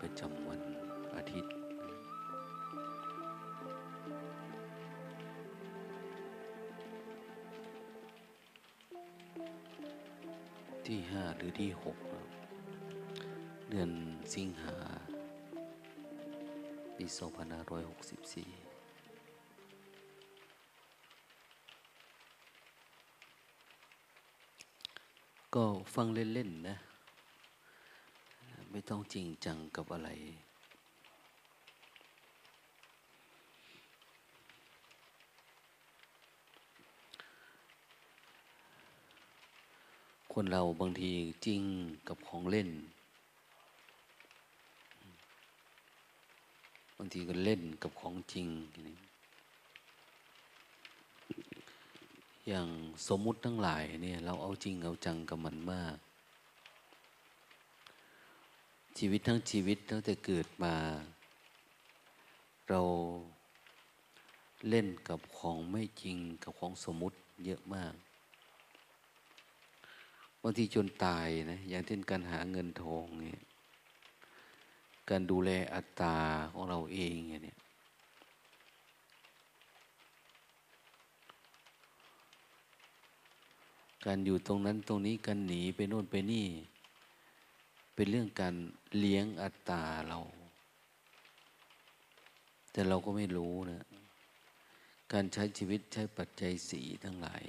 ประจำวันอาทิตย์ที่ห้าหรือที่หกเดือนสิงหาปีสองพันห้าร้อยหกสิบสี่ก็ฟังเล่น ๆ นะ ไม่ต้องจริงจังกับอะไร คนเราบางทีจริงกับของเล่น บางทีก็เล่นกับของจริง อย่างสมมุติทั้งหลายเนี่ย เราเอาจริงเอาจังกับมันมาก ชีวิตทั้งชีวิตตั้งแต่เกิดมา เราเล่นกับของไม่จริงกับของสมมุติเยอะมากบางทีจนตายนะอย่างเช่นการหาเงินทองเนี่ยการดูแลอัตตาของเราเองเนี่ยการอยู่ตรงนั้นตรงนี้การหนีไปโน่นไปนี่ เป็นเรื่องการเลี้ยงอัตตาเรา แต่เราก็ไม่รู้นะ การใช้ชีวิตใช้ปัจจัยสีทั้งหลาย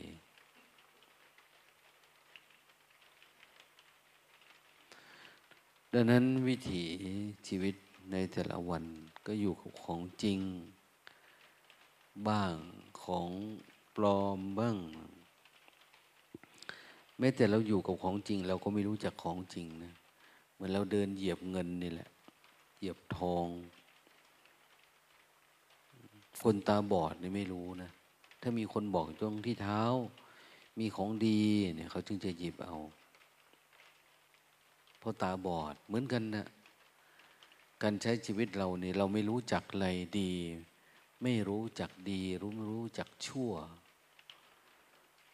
ดังนั้นวิถีชีวิตในแต่ละวันก็อยู่กับของจริง บ้างของปลอมบ้าง แม้แต่เราอยู่กับของจริง เราก็ไม่รู้จักของจริงนะเมือนเราเดินเหยียบเงินนี่แหละ เหยียบทอง คนตาบอดนี่ไม่รู้นะ ถ้ามีคนบอกตรงที่เท้า มีของดีเนี่ยเขาจึงจะหยิบเอาเพราะตาบอดเหมือนกันนะการใช้ชีวิตเราเนี่ยเราไม่รู้จักอะไรดี ไม่รู้จักดี รู้ไม่รู้จักชั่ว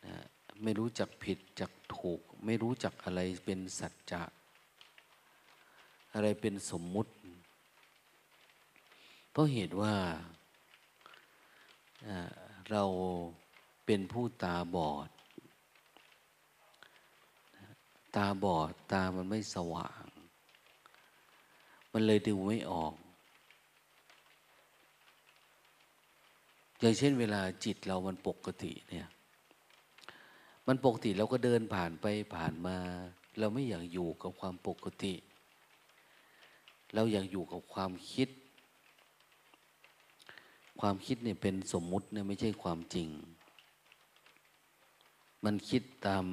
นะไม่รู้จักผิดจักถูก ไม่รู้จักอะไรเป็นสัจจะ อะไรเป็นสมมุติ เพราะเหตุว่าเราเป็นผู้ตาบอด ตาบอดตามันไม่สว่าง มันเลยดูไม่ออก อย่างเช่นเวลาจิตเรามันปกติเนี่ย มันปกติเราก็เดินผ่านไปผ่านมา เราไม่อยากอยู่กับความปกติ เราอยากอยู่กับความคิด ความคิดเนี่ยเป็นสมมุติเนี่ยไม่ใช่ความจริง มันคิดตาม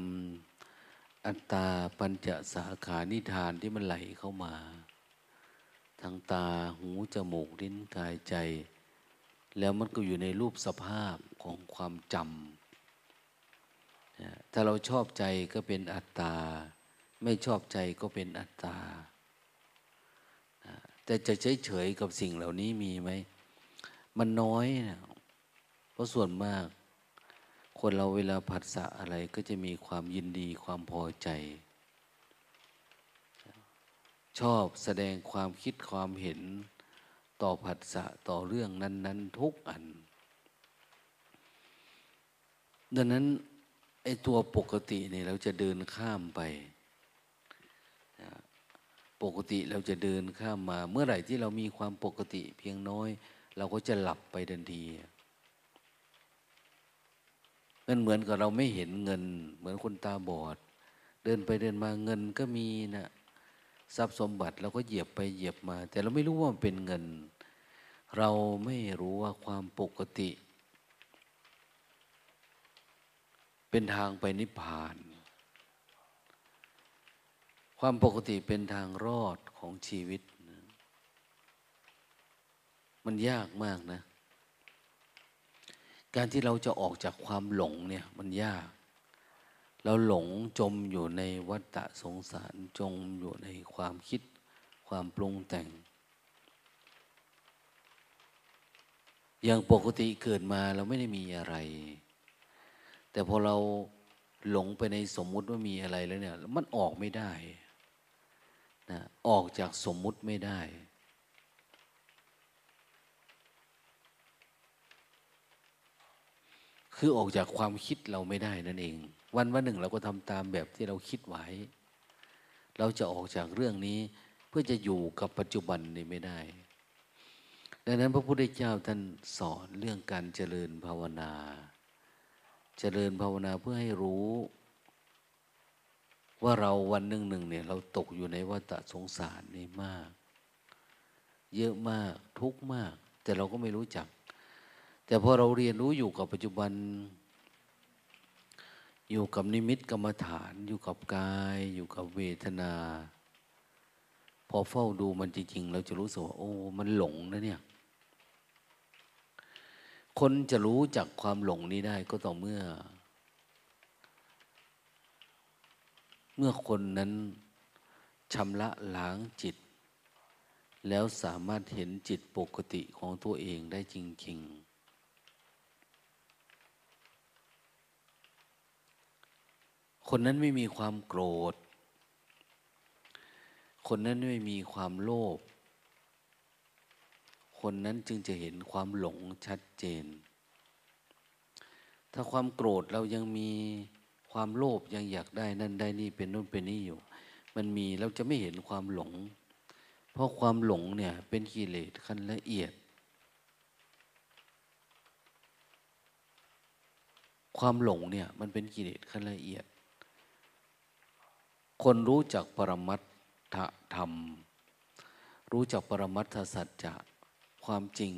อัตตาปัญจสาขานิทานที่มันไหลเข้ามา ทางตาหูจมูกลิ้นกายใจ แล้วมันก็อยู่ในรูปสภาพของความจำถ้าเราชอบใจก็เป็นอัตตา ไม่ชอบใจก็เป็นอัตตา แต่จะเฉยเฉยกับสิ่งเหล่านี้มีไหม มันน้อยนะเพราะส่วนมาก คนเราเวลาผัสสะอะไรก็จะมีความยินดีความพอใจ ชอบแสดงความคิดความเห็นต่อผัสสะต่อเรื่องนั้น ๆ ทุกอัน ดังนั้นไอ้ตัวปกติเนี่ยเราจะเดินข้ามไป ปกติเราจะเดินข้ามมา เมื่อไหร่ที่เรามีความปกติเพียงน้อย เราก็จะหลับไปทันทีมันเหมือนกับเราไม่เห็นเงิน เหมือนคนตาบอด เดินไปเดินมาเงินก็มีนะทรัพย์สมบัติเราก็เหยียบไปเหยียบมา แต่เราไม่รู้ว่ามันเป็นเงิน เราไม่รู้ว่าความปกติ เป็นทางไปนิพพาน ความปกติเป็นทางรอดของชีวิตมันยากมากนะ การที่เราจะออกจากความหลงเนี่ยมันยาก เราหลงจมอยู่ในวัฏฏะสงสารจมอยู่ในความคิดความปรุงแต่ง อย่างปกติเกิดมาเราไม่ได้มีอะไร แต่พอเราหลงไปในสมมุติว่ามีอะไรแล้วเนี่ย มันออกไม่ได้ นะออกจากสมมุติไม่ได้ คือออกจากความคิดเราไม่ได้นั่นเอง วันวันหนึ่งเราก็ทำตามแบบที่เราคิดไว้ เราจะออกจากเรื่องนี้ เพื่อจะอยู่กับปัจจุบันนี้ไม่ได้ ดังนั้นพระพุทธเจ้าท่านสอนเรื่องการเจริญภาวนา เจริญภาวนาเพื่อให้รู้ ว่าเราวันหนึ่งหนึ่งเนี่ยเราตกอยู่ในวัฏสงสารนี่มาก เยอะมากทุกมาก แต่เราก็ไม่รู้จัก แต่พอเราเรียนรู้อยู่กับปัจจุบัน อยู่กับนิมิตกรรมฐาน อยู่กับกาย อยู่กับเวทนา พอเฝ้าดูมันจริงๆ เราจะรู้สึกว่าโอ้ มันหลงนะเนี่ย คนจะรู้จักความหลงนี้ได้ก็ต่อเมื่อ เมื่อคนนั้นชำระล้างจิต แล้วสามารถเห็นจิตปกติของตัวเองได้จริง ๆ คนนั้นไม่มีความโกรธ คนนั้นไม่มีความโลภ คนนั้นจึงจะเห็นความหลงชัดเจน ถ้าความโกรธเรายังมี ความโลภยังอยากได้นั่นได้นี่เป็นนู่นเป็นนี่อยู่ มันมีเราจะไม่เห็นความหลง เพราะความหลงเนี่ย เป็นกิเลสขั้นละเอียด ความหลงเนี่ยมันเป็นกิเลสขั้นละเอียด คนรู้จักปรมัตถธรรม รู้จักปรมัตถสัจจะความจริง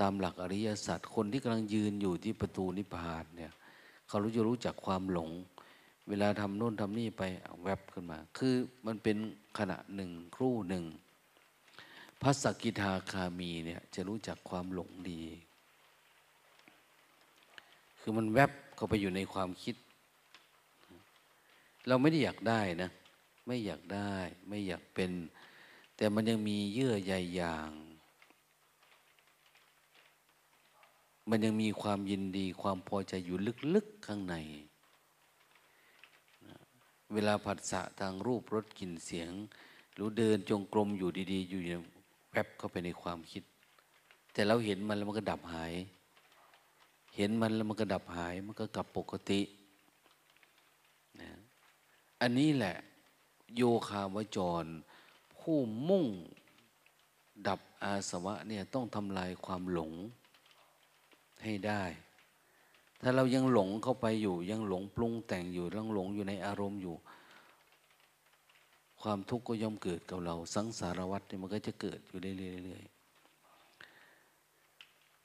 ตามหลักอริยสัจคนที่กำลังยืนอยู่ที่ประตูนิพพานเนี่ย เขารู้จะรู้จักความหลง เวลาทำโน่นทำนี่ไปแวบขึ้นมา คือมันเป็นขณะหนึ่งครู่หนึ่งพระสกิทาคามีเนี่ยจะรู้จักความหลงดี คือมันแวบเข้าไปอยู่ในความคิด เราไม่ได้อยากได้นะ ไม่อยากได้ ไม่อยากเป็น แต่มันยังมีเยื่อใยอย่าง มันยังมีความยินดีความพอใจอยู่ลึกๆข้างใน เวลาผัสสะทางรูปรสกลิ่นเสียง หรือเดินจงกรมอยู่ดีๆ อยู่แวบเข้าไปในความคิด แต่เราเห็นมันแล้วมันก็ดับหาย เห็นมันแล้วมันก็ดับหาย มันก็กลับปกตินะอันนี้แหละโยคาวจร ผู้มุ่งดับอาสวะเนี่ยต้องทำลายความหลง ให้ได้ ถ้าเรายังหลงเข้าไปอยู่ ยังหลงปรุงแต่งอยู่ยังหลงอยู่ในอารมณ์อยู่ ความทุกข์ก็ย่อมเกิดกับเรา สังสารวัฏเนี่ยมันก็จะเกิดอยู่เรื่อยๆ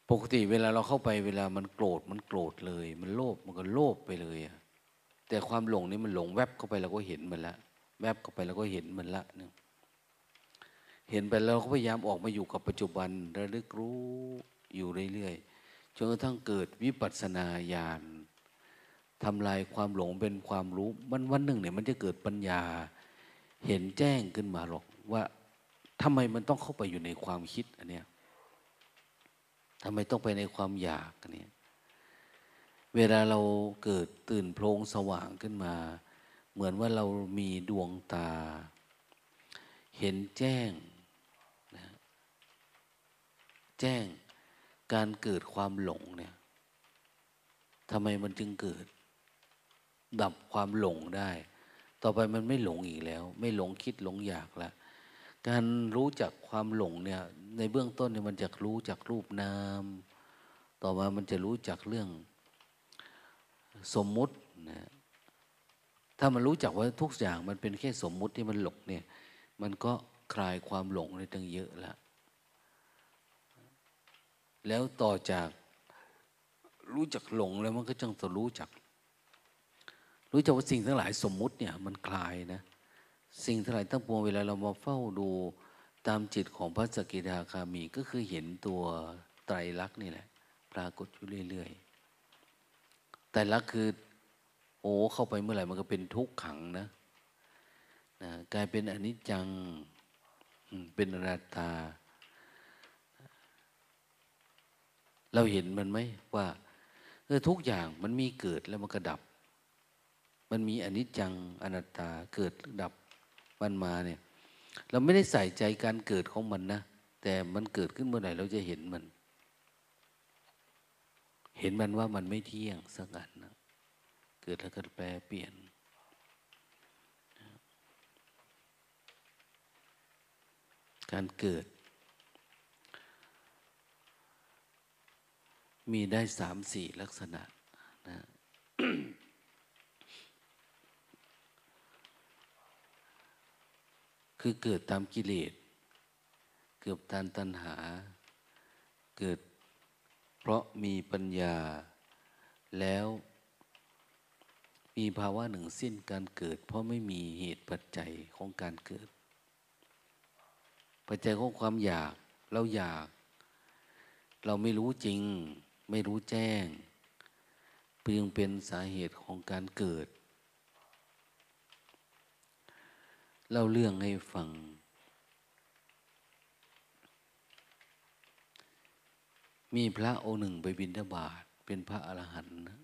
ปกติเวลาเราเข้าไปเวลามันโกรธมันโกรธเลย มันโลภมันก็โลภไปเลยอะแต่ความหลงนี่มันหลงแวบเข้าไปเราก็เห็นมันละแวบเข้าไปเราก็เห็นมันละเนี่ยเห็นไปแล้วก็พยายามออกมาอยู่กับปัจจุบันระลึกรู้อยู่เรื่อยๆ จนกระทั่งเกิดวิปัสสนาญาณทำลายความหลงเป็นความรู้วันวันหนึ่งเนี่ยมันจะเกิดปัญญา เห็นแจ้งขึ้นมาหรอกว่าทำไมมันต้องเข้าไปอยู่ในความคิดอันเนี้ยทำไมต้องไปในความอยากอันเนี้ยเวลาเราเกิดตื่นโพลงสว่างขึ้นมา เหมือนว่าเรามีดวงตา เห็นแจ้งนะแจ้ง การเกิดความหลงเนี่ยทำไมมันจึงเกิด ดับความหลงได้ ต่อไปมันไม่หลงอีกแล้ว ไม่หลงคิดหลงอยากละการรู้จักความหลงเนี่ย ในเบื้องต้นเนี่ยมันจะรู้จักรูปนาม ต่อมามันจะรู้จักเรื่อง สมมุตินะถ้ามันรู้จักว่าทุกอย่างมันเป็นแค่สมมุติที่มันหลงเนี่ย มันก็คลายความหลงได้ตั้งเยอะแล้ว แล้วต่อจากรู้จักหลงแล้วมันก็จังจะรู้จัก รู้จักว่าสิ่งทั้งหลายสมมุติเนี่ยมันคลายนะ สิ่งทั้งหลายทั้งปวงเวลาเรามาเฝ้าดูตามจิตของพระสกิทาคามีก็คือเห็นตัวไตรลักษณ์นี่แหละ ปรากฏอยู่เรื่อยๆไตรลักษณ์คือ โอ้เข้าไปเมื่อไหร่มันก็เป็นทุกขังนะนะกลายเป็นอนิจจังเป็นอนัตตา เราเห็นมันไหมว่าเออทุกอย่างมันมีเกิดแล้วมันก็ดับ มันมีอนิจจังอนัตตาเกิดดับมันมาเนี่ย เราไม่ได้ใส่ใจการเกิดของมันนะแต่มันเกิดขึ้นเมื่อไหร่เราจะเห็นมัน เห็นมันว่ามันไม่เที่ยงสักอันนะเกิดแล้วก็แปลเปลี่ยนการเกิด มีได้สามสี่ลักษณะนะคือเกิดตามกิเลส เกิดตามตัณหา เกิดเพราะมีปัญญา แล้วมีภาวะหนึ่งสิ้นการเกิด เพราะไม่มีเหตุปัจจัยของการเกิด ปัจจัยของความอยากเราอยาก เราไม่รู้จริง ไม่รู้แจ้งเพียงเป็นสาเหตุของการเกิด เล่าเรื่องให้ฟัง มีพระองค์หนึ่งไปบิณฑบาตเป็นพระอรหันต์นะ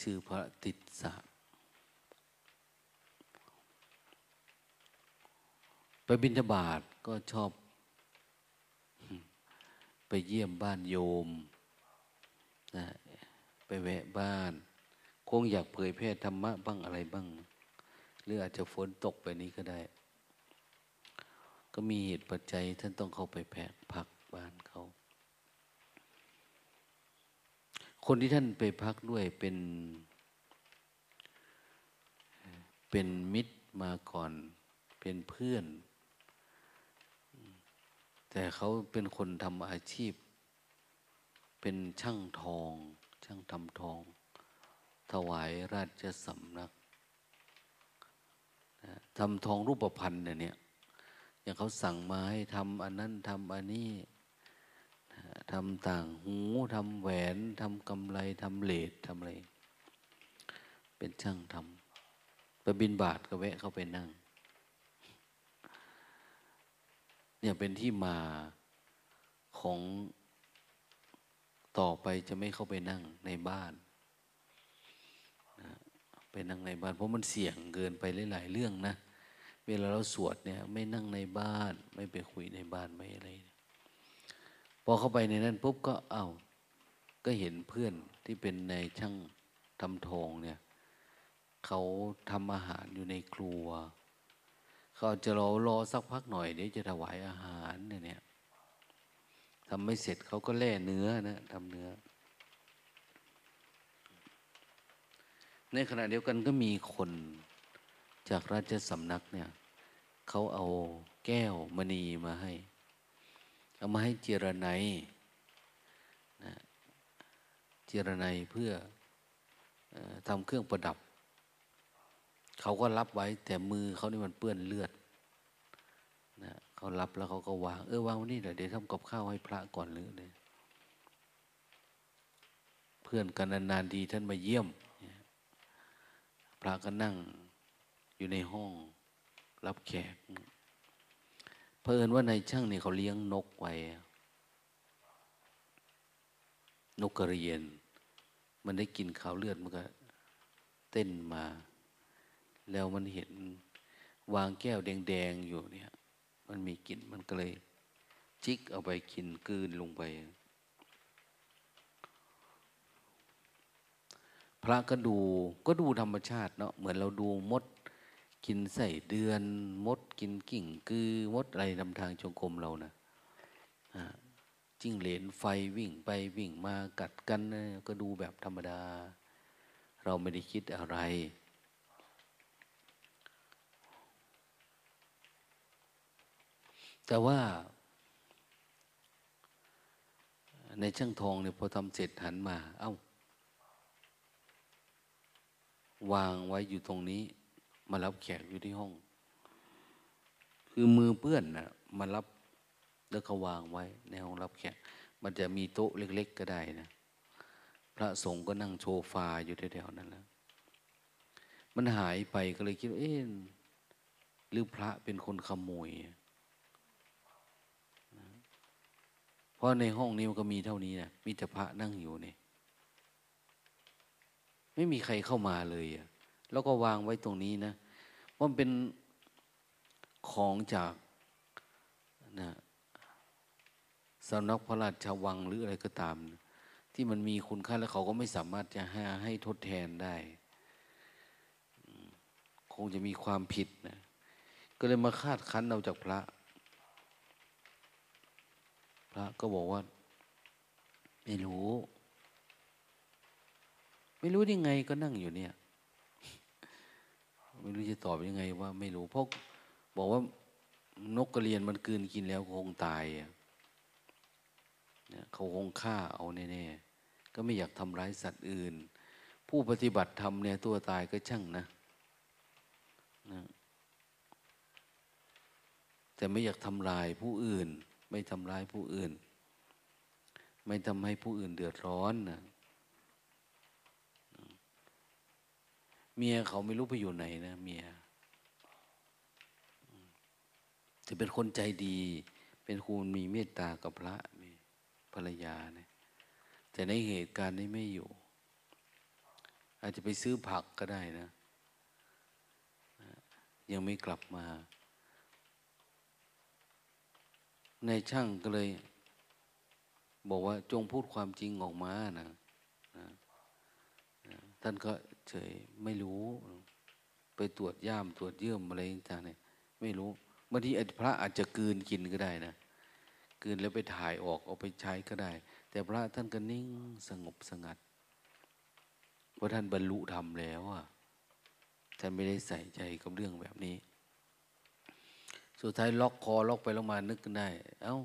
ชื่อพระติสสะไปบิณฑบาตก็ชอบ ไปเยี่ยมบ้านโยมนะไปแวะบ้าน คงอยากเผยแพร่ธรรมะบ้างอะไรบ้าง หรืออาจจะฝนตกไปนี้ก็ได้ ก็มีเหตุปัจจัยท่านต้องเข้าไปแพกพักบ้านเขา คนที่ท่านไปพักด้วยเป็น เป็นมิตรมาก่อน เป็นเพื่อน แต่เขาเป็นคนทำอาชีพ เป็นช่างทอง ช่างทำทอง ถวายราชสำนักทำทองรูปพันธ์เนี่ยอย่างเขาสั่งมาให้ทำอันนั้นทำอันนี้ทำต่างหูทำแหวนทำกำไรทำเลดทำอะไร เป็นช่างทำไปบินบาทก็แวะเข้าไปนั่ง เนี่ยเป็นที่มาของต่อไปจะไม่เข้าไปนั่งในบ้านไปนั่งในบ้าน เพราะมันเสี่ยงเกินไปหลาย ๆ เรื่องนะ เวลาเราสวดเนี่ย ไม่นั่งในบ้าน ไม่ไปคุยในบ้านไม่อะไรพอเข้าไปในนั้นปุ๊บก็เอา้าก็เห็นเพื่อนที่เป็นในช่างทำทองเนี่ย เขาทำอาหารอยู่ในครัว เขาจะรอรอสักพักหน่อยเดี๋ยวจะถวายอาหารเนี่ยทำไม่เสร็จเขาก็แล่เนื้อนะทำเนื้อ ในขณะเดียวกันก็มีคนจากราชสำนักเนี่ยเขาเอาแก้วมณีมาให้ เอามาให้เจรไนนะเจรไนเพื่อทำเครื่องประดับ เขาก็รับไว้ แต่มือเขานี่มันเปื้อนเลือดนะเขารับแล้วเขาก็วาง เออวางวันนี้เดี๋ยวเดี๋ยวทำกับข้าวให้พระก่อนหรือเลยเพื่อนกันนานๆดีท่านมาเยี่ยม พระก็นั่งอยู่ในห้อง รับแขกเพอิญว่าในช่างนี่เขาเลี้ยงนกไว้ นกกระเรียน มันได้กินข้าวเลือดมันก็ เต้นมา แล้วมันเห็นวางแก้วแดงๆอยู่เนี่ย มันมีกลิ่นมันก็เลย จิกเอาไปกินกืนลงไป พระก็ดูก็ดูธรรมชาติเนาะเหมือนเราดูมดกินใส่เดือน มดกินกิ่งคือมดอะไรนำทางจงกรมเรานะจิ้งเหลนไฟวิ่งไปวิ่งมากัดกันก็ดูแบบธรรมดา เราไม่ได้คิดอะไร แต่ว่า ในช่างทองเนี่ยพอทำเสร็จหันมา เอา้า วางไว้อยู่ตรงนี้ มารับแขกอยู่ที่ห้อง คือมือเปื้อนนะมารับแล้วก็วางไว้ ในห้องรับแขก มันจะมีโต๊ะเล็ก ๆ ก็ได้นะ พระสงฆ์ก็นั่งโชฟาอยู่แถวๆนั้นแล้ว มันหายไปก็เลยคิดว่าเอ๊ะหรือพระเป็นคนขโมย เพราะในห้องนี้มันก็มีเท่านี้นะมีแต่พระนั่งอยู่เนี่ยไม่มีใครเข้ามาเลยอะแล้วก็วางไว้ตรงนี้นะว่ามันเป็นของจากนะสำนักพระราชวังหรืออะไรก็ตาม ที่มันมีคุณค่าแล้วเขาก็ไม่สามารถจะให้ให้ทดแทนได้ คงจะมีความผิดนะก็เลยมาคาดคั้นเอาจากพระ พระก็บอกว่า ไม่รู้ ไม่รู้ยังไงก็นั่งอยู่เนี่ย ไม่รู้จะตอบยังไงว่าไม่รู้เพราะบอกว่านกกระเรียนมันกืนกินแล้วคงตายเนี่ยเขาคงฆ่าเอาแน่ๆก็ไม่อยากทำร้ายสัตว์อื่น ผู้ปฏิบัติธรรมเนี่ยตัวตายก็ช่างนะนะแต่ไม่อยากทำลายผู้อื่น ไม่ทำร้ายผู้อื่น ไม่ทำให้ผู้อื่นเดือดร้อนนะเมียเขาไม่รู้ไปอยู่ไหนนะเมียจะเป็นคนใจดี เป็นคนมีเมตตากับพระมีภรรยาเนี่ยแต่ในเหตุการณ์นี้ไม่อยู่ อาจจะไปซื้อผักก็ได้นะ ยังไม่กลับมา ในช่างก็เลย บอกว่าจงพูดความจริงออกมานะนะท่านก็เฉยไม่รู้ ไปตรวจย่ามตรวจเยื่อมอะไรต่างเนี่ยไม่รู้บางทีพระอาจจะกืนกินก็ได้นะกืนแล้วไปถ่ายออกเอาไปใช้ก็ได้ แต่พระท่านก็นิ่งสงบสงัดเพราะท่านบรรลุธรรมแล้วอะท่านไม่ได้ใส่ใจกับเรื่องแบบนี้ สุดท้ายล็อกคอล็อกไปล้วมานึกกันได้ เอา้า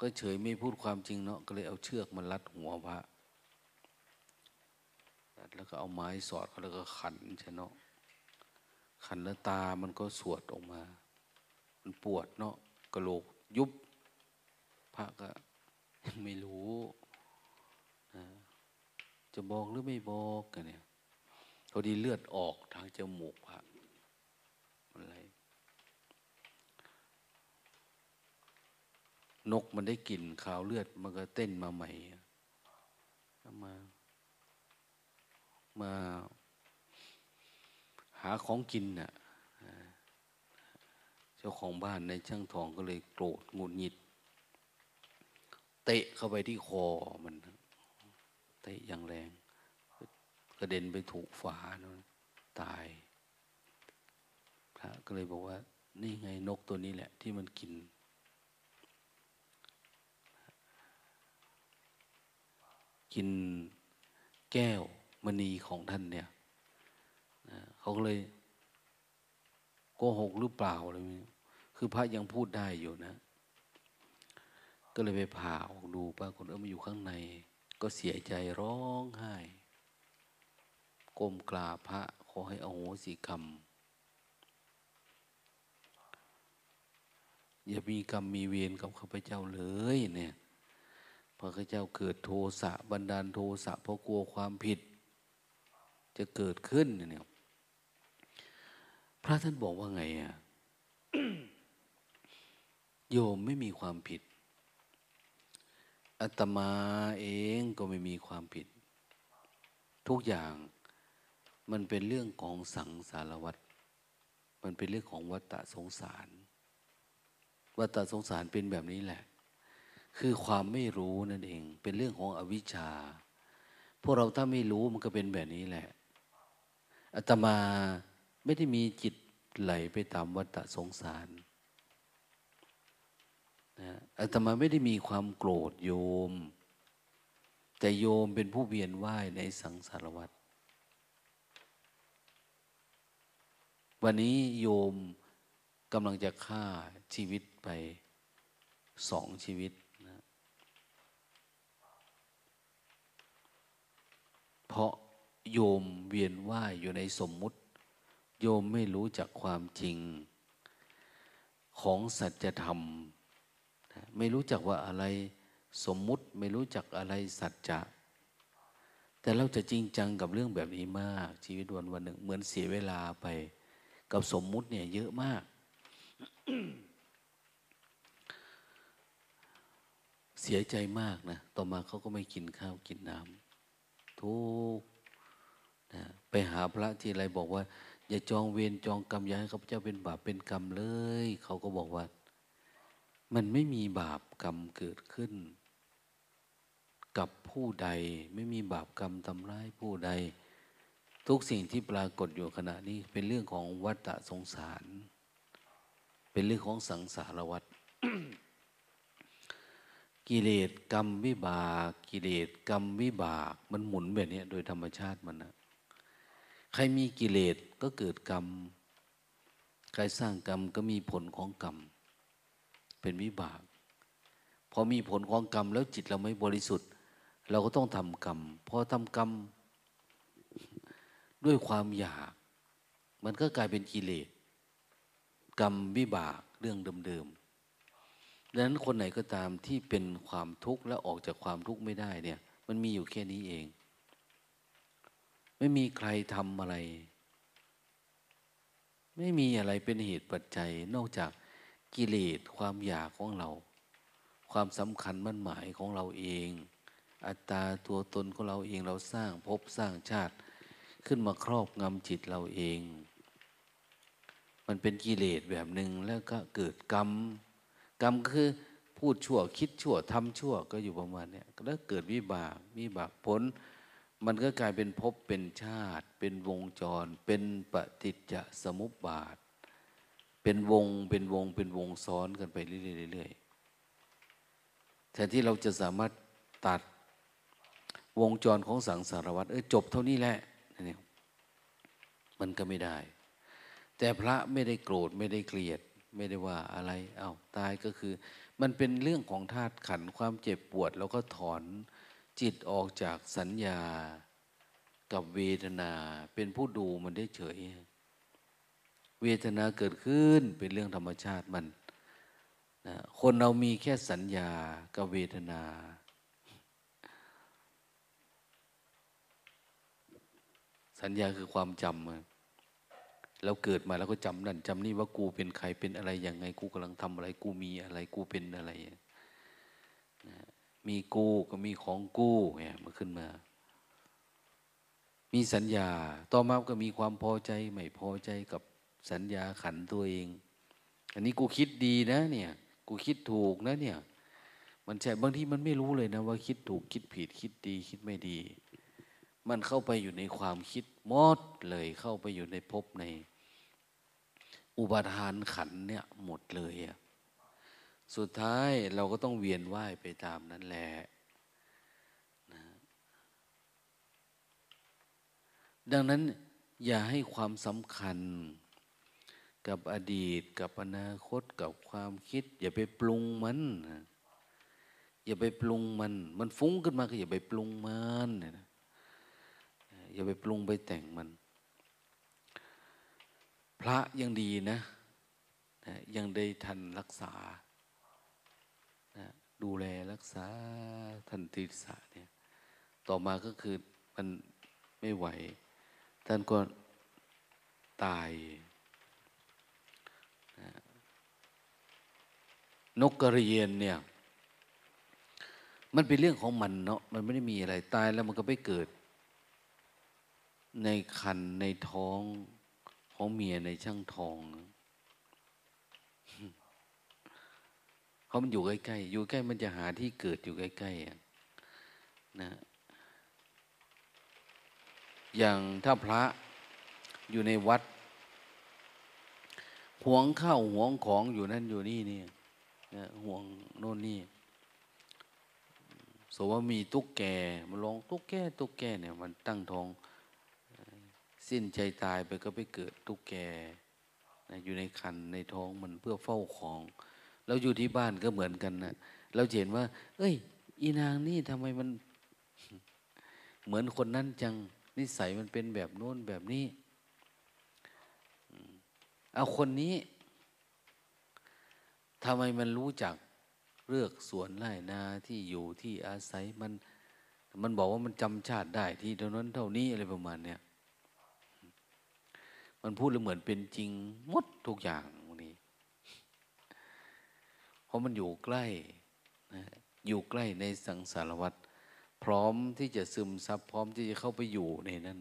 ก็เฉยไม่พูดความจริงเนาะก็เลยเอาเชือกมารัดหัวพระแล้วก็เอาไม้สอดเขาแล้วก็ขันใช่เนาะขันแล้วตามันก็สวดออกมา มันปวดเนาะกระโหลกยุบ พระก็ยังไม่รู้นะจะบอกหรือไม่บอกกันเนี่ยพอดีเลือดออกทางจมูกพระอะไร นกมันได้กลิ่นขาวเลือด มันก็เต้นมาใหม่มา มา หาของกินน่ะเจ้าของบ้านในช่างทองก็เลยโกรธงุนหงิด เตะเข้าไปที่คอมัน เตะอย่างแรง กระเด็นไปถูกฝานะตาย พระก็เลยบอกว่า นี่ไงนกตัวนี้แหละ ที่มันกิน กินแก้วมณีของท่านเนี่ยเขาก็เลยโกหกหรือเปล่าอะไรคือพระยังพูดได้อยู่นะ ก็เลยไปผ่าออกดูปรากฏเออมาอยู่ข้างใน ก็เสียใจร้องไห้ก้มกราบพระขอให้อโหสิกรรม อย่ามีกรรมมีเวรกับข้าพเจ้าเลยเนี่ย พระเจ้าเกิดโทสะบันดาลโทสะเพราะกลัวความผิด จะเกิดขึ้นเนี่ยพระท่านบอกว่าไงอะโยมไม่มีความผิดอาตมาเองก็ไม่มีความผิด ทุกอย่างมันเป็นเรื่องของสังสารวัตรมันเป็นเรื่องของวัฏฏะสงสารวัฏฏะสงสารเป็นแบบนี้แหละ คือความไม่รู้นั่นเอง เป็นเรื่องของอวิชชา พวกเราถ้าไม่รู้มันก็เป็นแบบนี้แหละอาตมาไม่ได้มีจิตไหลไปตามวัฏสงสารนะอาตมาไม่ได้มีความโกรธโยม แต่โยมเป็นผู้เวียนว่ายในสังสารวัฏวันนี้โยมกำลังจะฆ่าชีวิตไปสองชีวิต เพราะโยมเวียนว่ายอยู่ในสมมุติ โยมไม่รู้จักความจริง ของสัจธรรม ไม่รู้จักว่าอะไรสมมุติไม่รู้จักอะไรสัจจะ แต่เราจะจริงจังกับเรื่องแบบนี้มาก ชีวิตวันวันหนึ่งเหมือนเสียเวลาไป กับสมมุติเนี่ยเยอะมาก เสียใจมากนะ ต่อมาเขาก็ไม่กินข้าวกินน้ำ ทุกนะไปหาพระที่ไรบอกว่า อย่าจองเวรจองกรรมอย่าให้ข้าพเจ้าเป็นบาปเป็นกรรมเลย เขาก็บอกว่า มันไม่มีบาปกรรมเกิดขึ้น กับผู้ใดไม่มีบาปกรรมทำร้ายผู้ใด ทุกสิ่งที่ปรากฏอยู่ขณะนี้ เป็นเรื่องของวัฏสงสาร เป็นเรื่องของสังสารวัฏ กิเลสกรรมวิบาก กิเลสกรรมวิบาก มันหมุนแบบนี้โดยธรรมชาติมันนะใครมีกิเลสก็เกิดกรรม ใครสร้างกรรมก็มีผลของกรรม เป็นวิบาก พอมีผลของกรรมแล้วจิตเราไม่บริสุทธิ์ เราก็ต้องทำกรรม พอทำกรรม ด้วยความอยาก มันก็กลายเป็นกิเลสกรรมวิบากเรื่องเดิมๆ ดังนั้นคนไหนก็ตามที่เป็นความทุกข์และออกจากความทุกข์ไม่ได้เนี่ย มันมีอยู่แค่นี้เอง ไม่มีใครทำอะไร ไม่มีอะไรเป็นเหตุปัจจัย นอกจากกิเลสความอยากของเรา ความสำคัญมั่นหมายของเราเอง อัตตาตัวตนของเราเองเราสร้างภพสร้างชาติ ขึ้นมาครอบงำจิตเราเอง มันเป็นกิเลสแบบหนึ่งแล้วก็เกิดกรรม กรรมคือพูดชั่วคิดชั่วทำชั่วก็อยู่ประมาณนี้แล้วเกิดวิบากวิบากผล มันก็กลายเป็นภพเป็นชาติ เป็นวงจร เป็นปฏิจจสมุปบาท เป็นวงเป็นวงเป็นวงซ้อนกันไปเรื่อยๆแทนที่เราจะสามารถตัดวงจรของสังสารวัฏเออจบเท่านี้แหละนี่มันก็ไม่ได้ แต่พระไม่ได้โกรธไม่ได้เกลียด ไม่ได้ว่าอะไรเอา้าตายก็คือ มันเป็นเรื่องของธาตุขันความเจ็บปวด แล้วก็ถอนจิตออกจากสัญญากับเวทนา เป็นผู้ดูมันได้เฉย เวทนาเกิดขึ้นเป็นเรื่องธรรมชาติมันนะคนเรามีแค่สัญญากับเวทนา สัญญาคือความจำ เราเกิดมาแล้วก็จำนั่นจำนี่ว่ากูเป็นใครเป็นอะไรอย่างไงกูกำลังทำอะไร กูมีอะไรกูเป็นอะไรนะมีกูก็มีของกูเนี่ยมันขึ้นมา มีสัญญา ต่อมาก็มีความพอใจไม่พอใจกับสัญญาขันตัวเอง อันนี้กูคิดดีนะเนี่ย กูคิดถูกนะเนี่ย มันใช่บางทีมันไม่รู้เลยนะว่าคิดถูกคิดผิดคิดดีคิดไม่ดี มันเข้าไปอยู่ในความคิดมอดเลยเข้าไปอยู่ในภพใน อุปทานขันเนี่ยหมดเลยอะสุดท้ายเราก็ต้องเวียนว่ายไปตามนั้นแหละนะดังนั้นอย่าให้ความสำคัญกับอดีต กับอนาคตกับความคิด อย่าไปปรุงมันอย่าไปปรุงมัน มันฟุ้งขึ้นมาก็อย่าไปปรุงมันนะอย่าไปปรุงไปแต่งมัน พระยังดีนะยังได้ทันรักษาดูแลรักษาท่านติสะเนี่ยต่อมาก็คือมันไม่ไหว ท่านก็ตายนกกระเรียนเนี่ย มันเป็นเรื่องของมันเนาะมันไม่ได้มีอะไรตายแล้วมันก็ไปเกิด ในคันในท้อง ของเมียในช่างทองเพรามันอยู่ใกล้ๆ อยู่ใกล้มันจะหาที่เกิดอยู่ใกล้ๆนะ อย่างถ้าพระอยู่ในวัดห่วงข้าวห่วงของอยู่นั่นอยู่นี่นี่นะห่วงโน่นนี่สมว่ามีตุ๊กแกมันลองตุ๊กแกตุ๊กแกเนี่ย มันตั้งท้อง สิ้นใจตายไปก็ไปเกิดตุ๊กแกนะอยู่ในคันในท้องมันเพื่อเฝ้าของ เราอยู่ที่บ้านก็เหมือนกันนะเราเห็นว่า เอ้ย อีนางนี่ทำไมมัน เหมือนคนนั้นจังนิสัยมันเป็นแบบโน้นแบบนี้ เอาคนนี้ทำไมมันรู้จักเลือกสวนไร่นาที่อยู่ที่อาศัยมัน มันบอกว่ามันจำชาติได้ที่เท่านั้นเท่านี้อะไรประมาณเนี้ย มันพูดแล้วเหมือนเป็นจริงหมดทุกอย่างวกนี้ เพราะมันอยู่ใกล้นะอยู่ใกล้ในสังสารวัตรพร้อมที่จะซึมซับพร้อมที่จะเข้าไปอยู่ในนั้น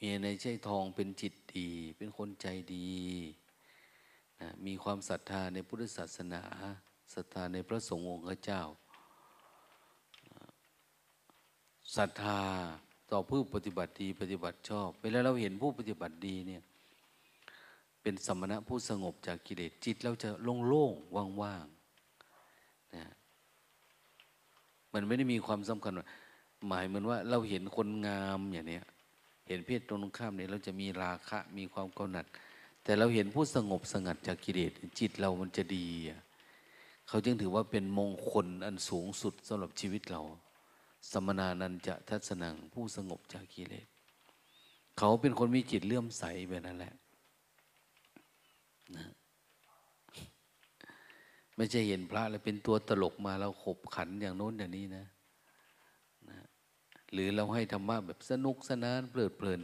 มีในใช่ทองเป็นจิตดี เป็นคนใจดีนะมีความศรัทธาในพุทธศาสนาศรัทธาในพระสงฆ์องค์เจ้า ศรัทธาต่อผู้ปฏิบัติดีปฏิบัติชอบ เวลาเราเห็นผู้ปฏิบัติดีเนี่ยเป็นสมณะผู้สงบจากกิเลสจิตเราจะโล่งๆว่างๆนะมันไม่ได้มีความสำคัญ หมายเหมือนว่าเราเห็นคนงามอย่างเนี้ยเห็นเพศตรงข้ามเนี่ยเราจะมีราคะมีความกำหนัด แต่เราเห็นผู้สงบสงัดจากกิเลสจิตเรามันจะดี เขาจึงถือว่าเป็นมงคลอันสูงสุดสำหรับชีวิตเรา สมนานันจะทัศนังผู้สงบจากกิเลสเขาเป็นคนมีจิตเลื่อมใสแบบนั้นแหละนะไม่ใช่เห็นพระแล้วเป็นตัวตลกมาเราขบขันอย่างโน้นอย่างนี้นะนะ หรือเราให้ธรรมะแบบสนุกสนานเพลิดเพลิน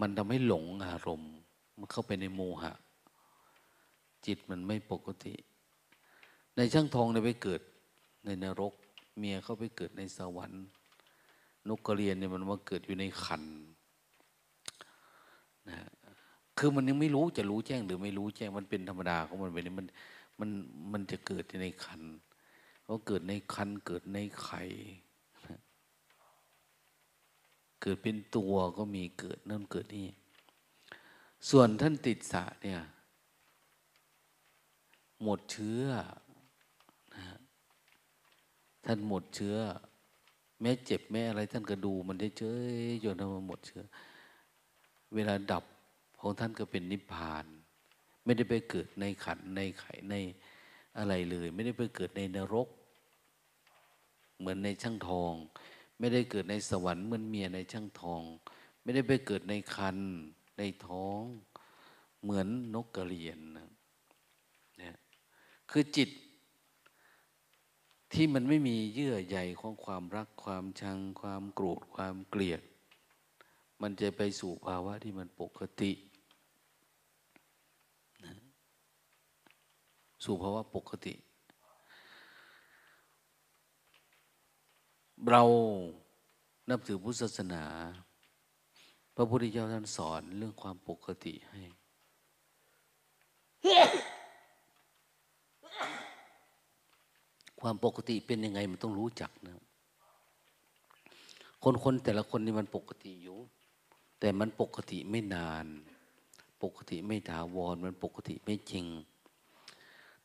มันทำให้หลงอารมณ์ มันเข้าไปในโมหะ จิตมันไม่ปกติ ในช่างทองเนี่ยไปเกิดในนรก เมียเขาไปเกิดในสวรรค์ นกกระเรียนเนี่ยมันมาเกิดอยู่ในขันนะคือมันยังไม่รู้จะรู้แจ้งหรือไม่รู้แจ้งมันเป็นธรรมดาของมันไปนี่มันมันมันจะเกิดในคันเขาเกิดในคันเกิดในไข่เกิดเป็นตัวก็มีเกิดนั่นเกิดนี่ ส่วนท่านติดสะเนี่ย หมดเชื้อ ท่านหมดเชื้อ แม้เจ็บแม้อะไร ท่านก็ดูมันได้เฉยจนมันหมดเชื้อ เวลาดับของท่านก็เป็นนิพพาน ไม่ได้ไปเกิดในขันในไข่ในอะไรเลย ไม่ได้ไปเกิดในนรก เหมือนในช่างทอง ไม่ได้เกิดในสวรรค์เหมือนเมียในช่างทอง ไม่ได้ไปเกิดในคันในท้อง เหมือนนกกระเรียนนะเนี่ยคือจิต ที่มันไม่มีเยื่อใยของความรักความชัง ความโกรธความเกลียด มันจะไปสู่ภาวะที่มันปกติสู่ภาวะปกติ เรานับถือพุทธศาสนา พระพุทธเจ้าท่านสอนเรื่องความปกติให้ ความปกติเป็นยังไงมันต้องรู้จักนะ คนคนแต่ละคนนี่มันปกติอยู่ แต่มันปกติไม่นาน ปกติไม่ถาวร มันปกติไม่จริง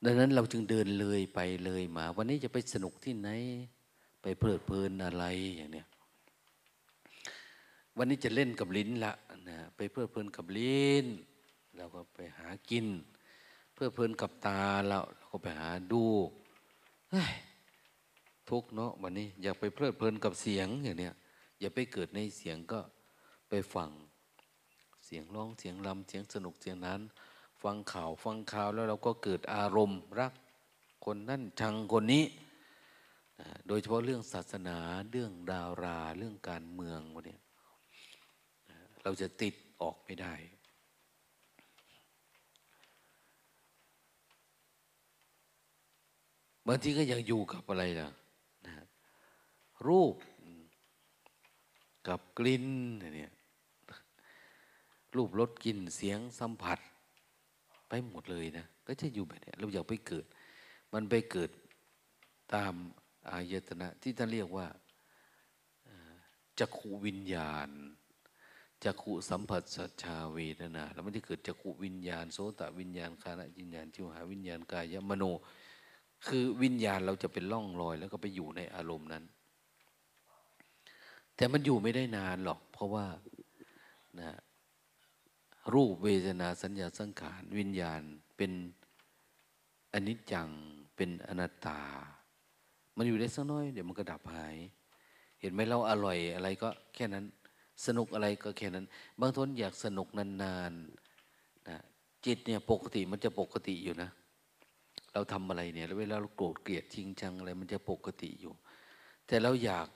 ดังนั้นเราจึงเดินเลยไปเลยมา วันนี้จะไปสนุกที่ไหน ไปเพลิดเพลินอะไรอย่างเนี้ย วันนี้จะเล่นกับลิ้นละนะไปเพลิดเพลินกับลิ้น เราก็ไปหากิน เพลิดเพลินกับตาเราเราก็ไปหาดู ทุกเนาะวันนี้ อยากไปเพลิดเพลินกับเสียงอย่างเนี้ยอย่าไปเกิดในเสียงก็ไปฟังเสียงร้องเสียงรำเสียงสนุกเสียงนั้น ฟังข่าวฟังข่าวแล้วเราก็เกิดอารมณ์รักคนนั่นชังคนนี้ โดยเฉพาะเรื่องศาสนาเรื่องดาราเรื่องการเมืองวันนี้เราจะติดออกไม่ได้ บางทีก็ยังอยู่กับอะไรล่ะนะรูปกับกลิ่นเนี่ยรูปรสกลิ่นเสียงสัมผัส ไปหมดเลยนะก็จะอยู่แบบนี้เราอยากไปเกิด มันไปเกิดตามอายตนะ ที่ท่านเรียกว่าจักขูวิญญาณจักขูสัมผัสสัจชาเวทนา แล้วมันจะเกิดจักขูวิญญาณโสตวิญญาณคานะวิญญาณจิวหาวิญญาณกายมโน คือวิญญาณเราจะเป็นล่องลอย แล้วก็ไปอยู่ในอารมณ์นั้น แต่มันอยู่ไม่ได้นานหรอก เพราะว่านะรูปเวทนาสัญญาสังขาร วิญญาณเป็นอนิจจังเป็นอนัตตา มันอยู่ได้สักน้อย เดี๋ยวมันก็ดับหาย เห็นไหมเราอร่อยอะไรก็แค่นั้น สนุกอะไรก็แค่นั้น บางทนอยากสนุกนานๆนะจิตเนี่ยปกติมันจะปกติอยู่นะ เราทำอะไรเนี่ยแล้วเวลาเราโกรธเกลียดจริงจังอะไรมันจะปกติอยู่ แต่เราอยาก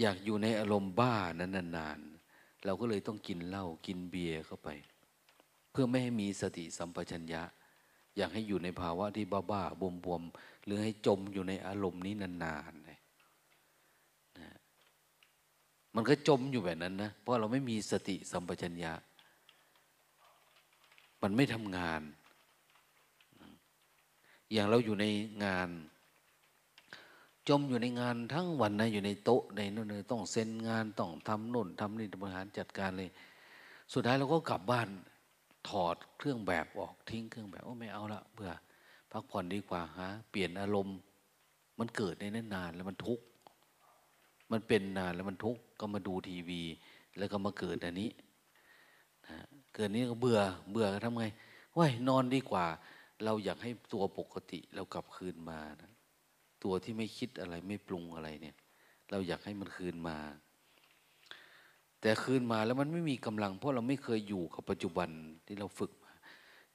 อยากอยู่ในอารมณ์บ้านั้นนานๆ เราก็เลยต้องกินเหล้ากินเบียร์เข้าไป เพื่อไม่ให้มีสติสัมปชัญญะ อยากให้อยู่ในภาวะที่บ้าๆบวมๆหรือให้จมอยู่ในอารมณ์นี้นานๆเลยนะมันก็จมอยู่แบบนั้นนะเพราะเราไม่มีสติสัมปชัญญะ มันไม่ทำงาน อย่างเราอยู่ในงาน จมอยู่ในงานทั้งวันนะอยู่ในโต๊ะในนู่นเลยต้องเซ็นงานต้องทำนู่นทำนี่บริหารจัดการเลย สุดท้ายเราก็กลับบ้านถอดเครื่องแบบออกทิ้งเครื่องแบบโอ้ไม่เอาละเบื่อพักผ่อนดีกว่าฮะเปลี่ยนอารมณ์ มันเกิดในนั้นนานแล้วมันทุกข์มันเป็นนานแล้วมันทุกข์ก็มาดูทีวี แล้วก็มาเกิดอันนี้นะเกิดนี้ก็เบื่อเบื่อทำไงว้ายนอนดีกว่า เราอยากให้ตัวปกติเรากลับคืนมานะตัวที่ไม่คิดอะไรไม่ปรุงอะไรเนี่ย เราอยากให้มันคืนมา แต่คืนมาแล้วมันไม่มีกำลัง เพราะเราไม่เคยอยู่กับปัจจุบันที่เราฝึกมา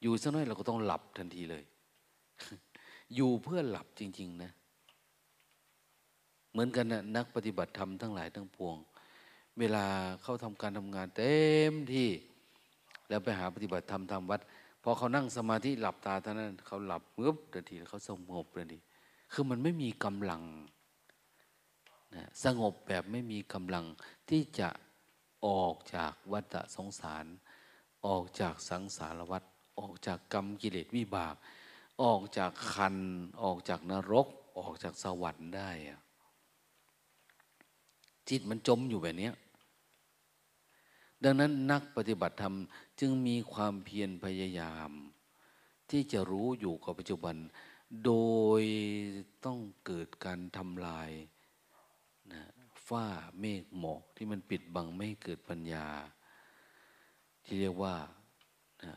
อยู่สักน้อยเราก็ต้องหลับทันทีเลย อยู่เพื่อหลับจริง ๆ นะ เหมือนกันนะนักปฏิบัติธรรมทั้งหลายทั้งปวง เวลาเข้าทำการทำงานเต็มที่ แล้วไปหาปฏิบัติธรรมทำวัด อเขานั่งสมาธิหลับตาเท่านั้นเขาหลับเมื่อทันทีเขาสงบเลยดีคือมันไม่มีกำลังนะสงบแบบไม่มีกำลังที่จะออกจากวัฏสงสาร ออกจากสังสารวัฏออกจากกรรมกิเลสวิบาก ออกจากคัน ออกจากนรก ออกจากสวรรค์ได้อะจิตมันจมอยู่แบบนี้ ดังนั้นนักปฏิบัติธรรมจึงมีความเพียรพยายาม ที่จะรู้อยู่กับปัจจุบัน โดยต้องเกิดการทำลายนะฝ้าเมฆหมอกที่มันปิดบังไม่ให้เกิดปัญญา ที่เรียกว่านะ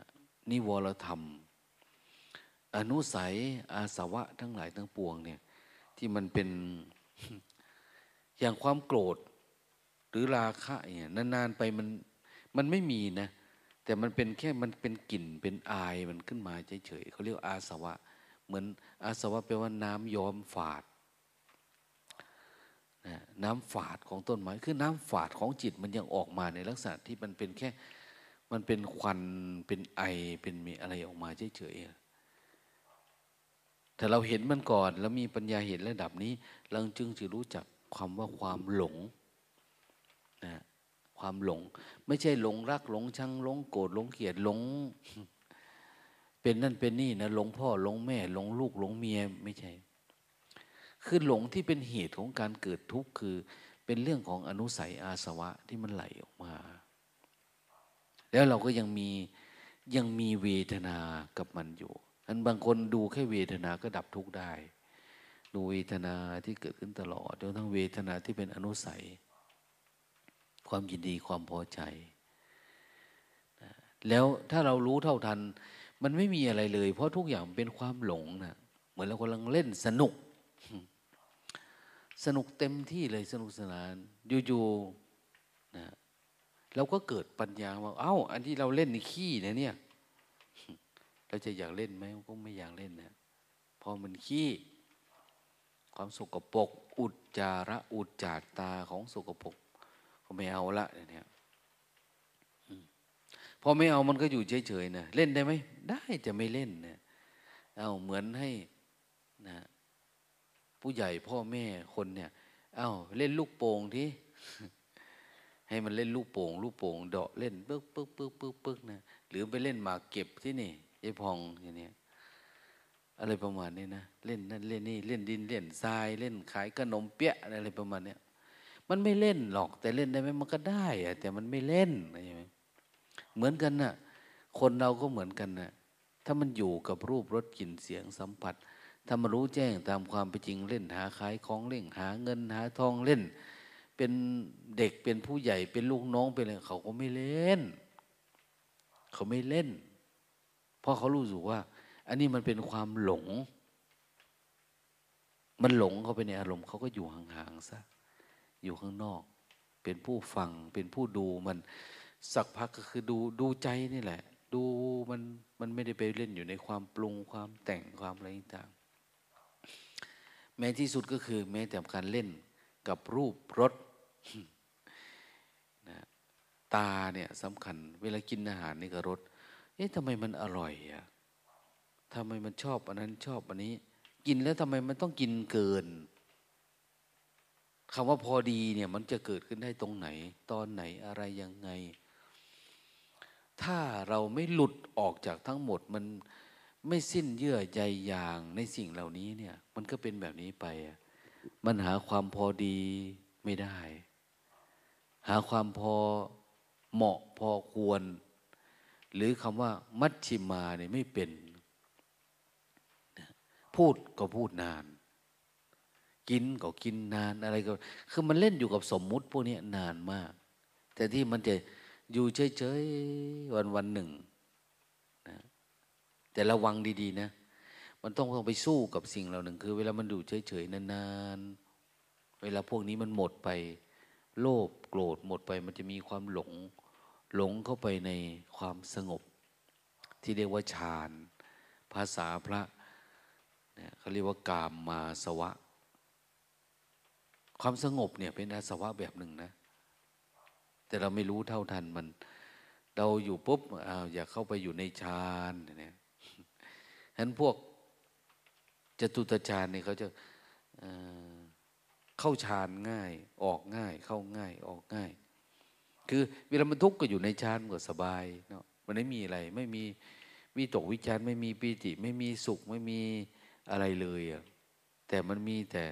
นิวรธรรม อนุสัยอาสวะทั้งหลายทั้งปวงเนี่ยที่มันเป็นอย่างความโกรธหรือราคะเนี่ยนานๆไปมัน มันไม่มีนะ แต่มันเป็นแค่มันเป็นกลิ่นเป็นอายมันขึ้นมาเฉยๆเขาเรียกอาสวะ เหมือนอาสวะแปลว่าน้ำย้อมฝาดนะน้ำฝาดของต้นไม้คือน้ำฝาดของจิตมันยังออกมาในลักษณะที่มันเป็นแค่มันเป็นควันเป็นไอเป็นมีอะไรออกมาเฉยๆแต่เราเห็นมันก่อนแล้วมีปัญญาเห็นระดับนี้ เราจึงจะรู้จักความว่าความหลง ความหลง ไม่ใช่หลงรักหลงชังหลงโกรธหลงเกลียดหลง เป็นนั่นเป็นนี่นะหลงพ่อหลงแม่หลงลูกหลงเมียไม่ใช่ คือหลงที่เป็นเหตุของการเกิดทุกข์คือ เป็นเรื่องของอนุสัยอาสวะที่มันไหลออกมา แล้วเราก็ยังมียังมีเวทนากับมันอยู่อันบางคนดูแค่เวทนาก็ดับทุกข์ได้ ดูเวทนาที่เกิดขึ้นตลอดจนทั้งเวทนาที่เป็นอนุสัย ความยินดีความพอใจ แล้วถ้าเรารู้เท่าทัน มันไม่มีอะไรเลย เพราะทุกอย่างเป็นความหลงนะเหมือนเรากำลังเล่นสนุก สนุกเต็มที่เลยสนุกสนานอยู่ๆนะเราก็เกิดปัญญาว่าเอ้า อันที่เราเล่นในขี้นะเนี่ย เราจะอยากเล่นไหมก็ไม่อยากเล่นนะพอมันขี้ความสกปรกอุจจาระอุจจาตาของสกปรก ก็ไม่เอาละเนี่ยพอไม่เอามันก็อยู่เฉยๆนะเล่นได้ไหมได้จะไม่เล่นเนี่ยเอาเหมือนให้นะผู้ใหญ่พ่อแม่คนเนี่ย เอาเล่นลูกโป่งที่ให้มันเล่นลูกโป่งลูกโป่งเดาะเล่นปึ๊กปึ๊กปึ๊กปึ๊กปึ๊กนะหรือไปเล่นหมากเก็บที่นี่ยายพองอย่างเนี้ยอะไรประมาณนี้นะเล่นนั่นเล่นนี่เล่นดินเล่นทรายเล่นขายขนมเปี๊ยะอะไรประมาณเนี้ย มันไม่เล่นหรอก แต่เล่นได้ไหมมันก็ได้อะแต่มันไม่เล่นใช่ไหมเหมือนกันนะ่ะ คนเราก็เหมือนกันนะ่ะถ้ามันอยู่กับรูปรสกลิ่นเสียงสัมผัส ถ้ามารู้แจ้งตามความเป็นจริงเล่นหาขายของเล่นหาเงินหาทองเล่น เป็นเด็กเป็นผู้ใหญ่เป็นลูกน้องเป็นอะไรเขาก็ไม่เล่น เขาไม่เล่น เพราะเขารู้สึกว่า อันนี้มันเป็นความหลง มันหลงเข้าไปในอารมณ์เขาก็อยู่ห่างๆซะ อยู่ข้างนอก เป็นผู้ฟัง เป็นผู้ดูมันสักพักก็คือดูดูใจนี่แหละ ดูมันมันไม่ได้ไปเล่นอยู่ในความปรุงความแต่งความอะไรต่างแม้ที่สุดก็คือ แม้แต่การเล่นกับรูปรสนะตาเนี่ยสำคัญ เวลากินอาหารนี่ก็รสเอ๊ะทำไมมันอร่อยอะทำไมมันชอบอันนั้นชอบอันนี้ กินแล้วทำไมมันต้องกินเกิน คำว่าพอดีเนี่ยมันจะเกิดขึ้นได้ตรงไหน ตอนไหนอะไรยังไง ถ้าเราไม่หลุดออกจากทั้งหมดมันไม่สิ้นเยื่อใยอย่างในสิ่งเหล่านี้เนี่ยมันก็เป็นแบบนี้ไป มันหาความพอดีไม่ได้ หาความพอเหมาะพอควร หรือคำว่า มัชชิมาเนี่ยไม่เป็น พูดก็พูดนาน กินก็กินนานอะไรก็ คือมันเล่นอยู่กับสมมุติพวกนี้นานมาก แต่ที่มันจะอยู่เฉยๆวันวันหนึ่งนะแต่ระวังดีๆนะ มันต้องต้องไปสู้กับสิ่งเหล่านึงคือเวลามันดูเฉยๆนานๆ เวลาพวกนี้มันหมดไป โลภโกรธหมดไป มันจะมีความหลงหลงเข้าไปในความสงบ ที่เรียกว่าฌาน ภาษาพระเขาเรียกว่ากามมาสวะ ความสงบเนี่ยเป็นอาสวะแบบหนึ่งนะ แต่เราไม่รู้เท่าทันมัน เราอยู่ปุ๊บอ้าอยากเข้าไปอยู่ในฌานเนี่ยฉะนั้นพวกจตุตฌานเนี่ยเขาจะเข้าฌานง่าย ออกง่าย เข้าง่าย ออกง่าย คือเวลามันทุกข์ก็อยู่ในฌานก็สบายเนาะมันไม่มีอะไร ไม่มีวิตกวิจารไม่มีปีติ ไม่มีสุขไม่มีอะไรเลยอะแต่มันมีแต่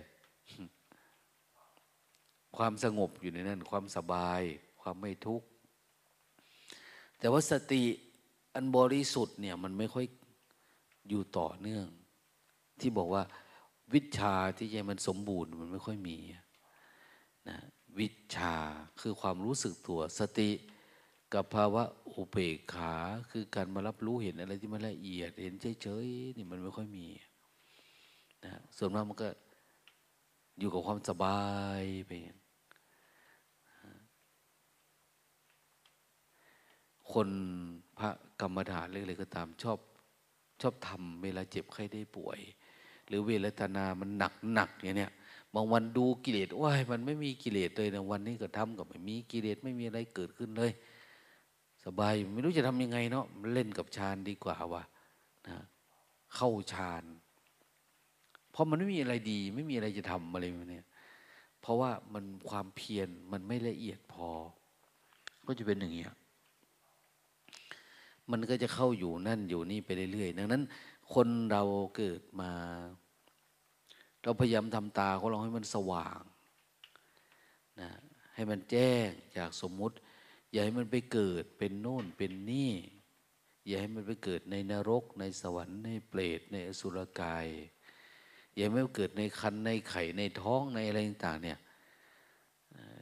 ความสงบอยู่ในนั้น ความสบาย ความไม่ทุกข์แต่ว่าสติอันบริสุทธิ์เนี่ยมันไม่ค่อยอยู่ต่อเนื่อง ที่บอกว่า วิชาที่ใจมันสมบูรณ์มันไม่ค่อยมีนะวิชาคือความรู้สึกตัวสติกับภาวะอุเบกขาคือการมารับรู้เห็นอะไรที่มันละเอียด เห็นเฉยๆนี่มันไม่ค่อยมีนะส่วนมากมันก็อยู่กับความสบายไป คนพระกรรมฐานเรื่องอะไรก็ตามชอบชอบทำเวลาเจ็บไข้ได้ป่วย หรือเวลานามันหนักหนักอย่างเนี้ยบางวันดูกิเลสว้ายมันไม่มีกิเลสเลยนะวันนี้ก็ทำกับไม่มีกิเลสไม่มีอะไรเกิดขึ้นเลย สบายไม่รู้จะทำยังไงเนาะเล่นกับฌานดีกว่าวะนะเข้าฌานเพราะมันไม่มีอะไรดี ไม่มีอะไรจะทำอะไรเนี่ยเพราะว่ามันความเพียรมันไม่ละเอียดพอ ก็จะเป็นอย่างเงี้ย มันก็จะเข้าอยู่นั่นอยู่นี่ไปเรื่อยๆ ดังนั้น คนเราเกิดมา เราพยายามทำตาของเราให้มันสว่างนะให้มันแจ้งจากสมมุติ อย่าให้มันไปเกิดเป็นโน่นเป็นนี่ อย่าให้มันไปเกิดในนรก ในสวรรค์ในเปรตในอสุรกาย อย่าให้มันเกิดในคันในไข่ในท้องในอะไรต่างๆเนี่ย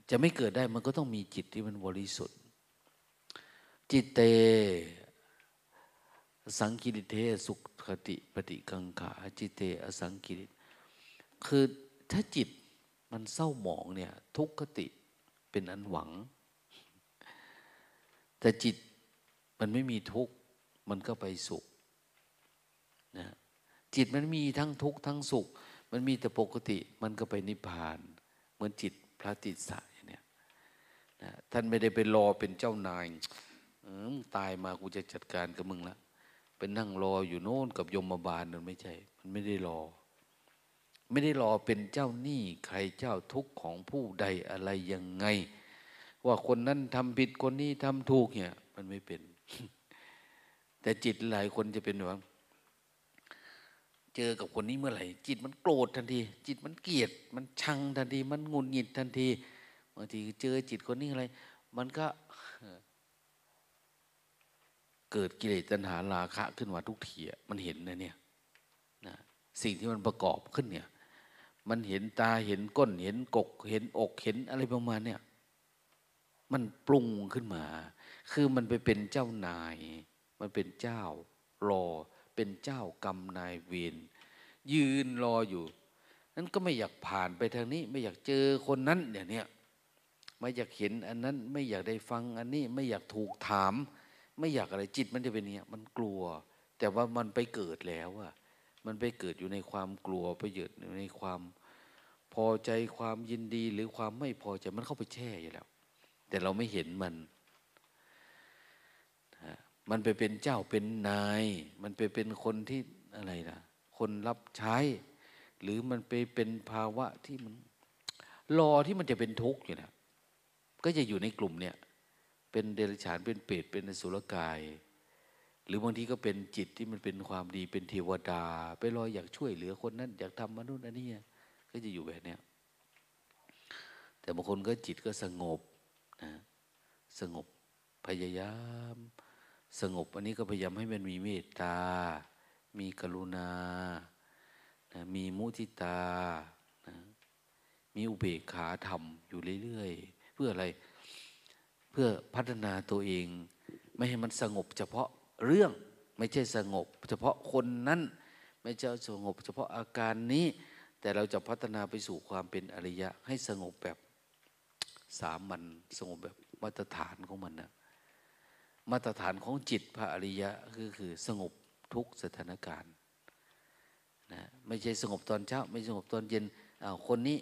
จะไม่เกิดได้มันก็ต้องมีจิตที่มันบริสุทธิ์ จิตเต สังกิริเทสุขติปฏิกังขาจิเตอสังกิริคือถ้าจิตมันเศร้าหมองเนี่ย ทุกขติเป็นอันหวัง แต่จิตมันไม่มีทุกข์มันก็ไปสุขนะจิตมันมีทั้งทุกข์ทั้งสุข มันมีแต่ปกติมันก็ไปนิพพาน เหมือนจิตพระติสายเนี่ยนะท่านไม่ได้ไปรอเป็นเจ้านายตายมากูจะจัดการกับมึงละ ไปนั่งรออยู่โน่นกับยมบาลนั่นไม่ใช่ มันไม่ได้รอ ไม่ได้รอเป็นเจ้าหนี้ใครเจ้าทุกข์ของผู้ใดอะไรยังไง ว่าคนนั้นทำผิดคนนี้ทำถูกเนี่ย มันไม่เป็น แต่จิตหลายคนจะเป็นแบบเจอกับคนนี้เมื่อไหร่ จิตมันโกรธทันที จิตมันเกลียด มันชังทันที มันงุนหงิดทันทีบางทีเจอจิตคนนี้อะไร มันก็ เกิดกิเลสตัณหาราคะขึ้นมาทุกทีมันเห็นนะเนี่ยนะสิ่งที่มันประกอบขึ้นเนี่ย มันเห็นตาเห็นก้น เห็นกก เห็นอกเห็นอะไรประมาณเนี่ยมันปรุงขึ้นมา คือมันไปเป็นเจ้านาย มันเป็นเจ้ารอ เป็นเจ้ากรรมนายเวรยืนรออยู่ นั้นก็ไม่อยากผ่านไปทางนี้ ไม่อยากเจอคนนั้นอย่างเนี้ยไม่อยากเห็นอันนั้นไม่อยากได้ฟังอันนี้ไม่อยากถูกถาม ไม่อยากอะไรจิตมันจะเป็นเนี้ยมันกลัว แต่ว่ามันไปเกิดแล้วอะมันไปเกิดอยู่ในความกลัวไปเกิดในความพอใจความยินดีหรือความไม่พอใจมันเข้าไปแช่อยู่แล้ว แต่เราไม่เห็นมัน มันไปเป็นเจ้าเป็นนาย มันไปเป็นคนที่อะไรนะคนรับใช้ หรือมันไปเป็นภาวะที่มันรอที่มันจะเป็นทุกข์อยู่นะก็จะอยู่ในกลุ่มเนี่ย เป็นเดรัจฉานเป็นเปรตเป็นอสุรกาย หรือบางทีก็เป็นจิตที่มันเป็นความดีเป็นเทวดา ไปรอยอยากช่วยเหลือคนนั้นอยากทำมนุษย์อันนี้ก็จะอยู่แบบเนี้ยแต่บางคนก็จิตก็สงบนะสงบพยายาม สงบอันนี้ก็พยายามให้มันมีเมตตา มีกรุณานะมีมุทิตานะมีอุเบกขาธรรมอยู่เรื่อยๆ เพื่ออะไร พื่อพัฒนาตัวเอง ไม่ให้มันสงบเฉพาะเรื่องไม่ใช่สงบ เฉพาะคนนั้น ไม่ใช่สงบ เฉพาะอาการนี้ แต่เราจะพัฒนาไปสู่ความเป็นอริยะ ให้สงบแบบสามัญสงบแบบมาตรฐานของมันนะมาตรฐานของจิตพระอริยะคือคือสงบทุกสถานการณ์นะไม่ใช่สงบตอนเช้า ไม่สงบตอนเย็นอ้าวคนนี้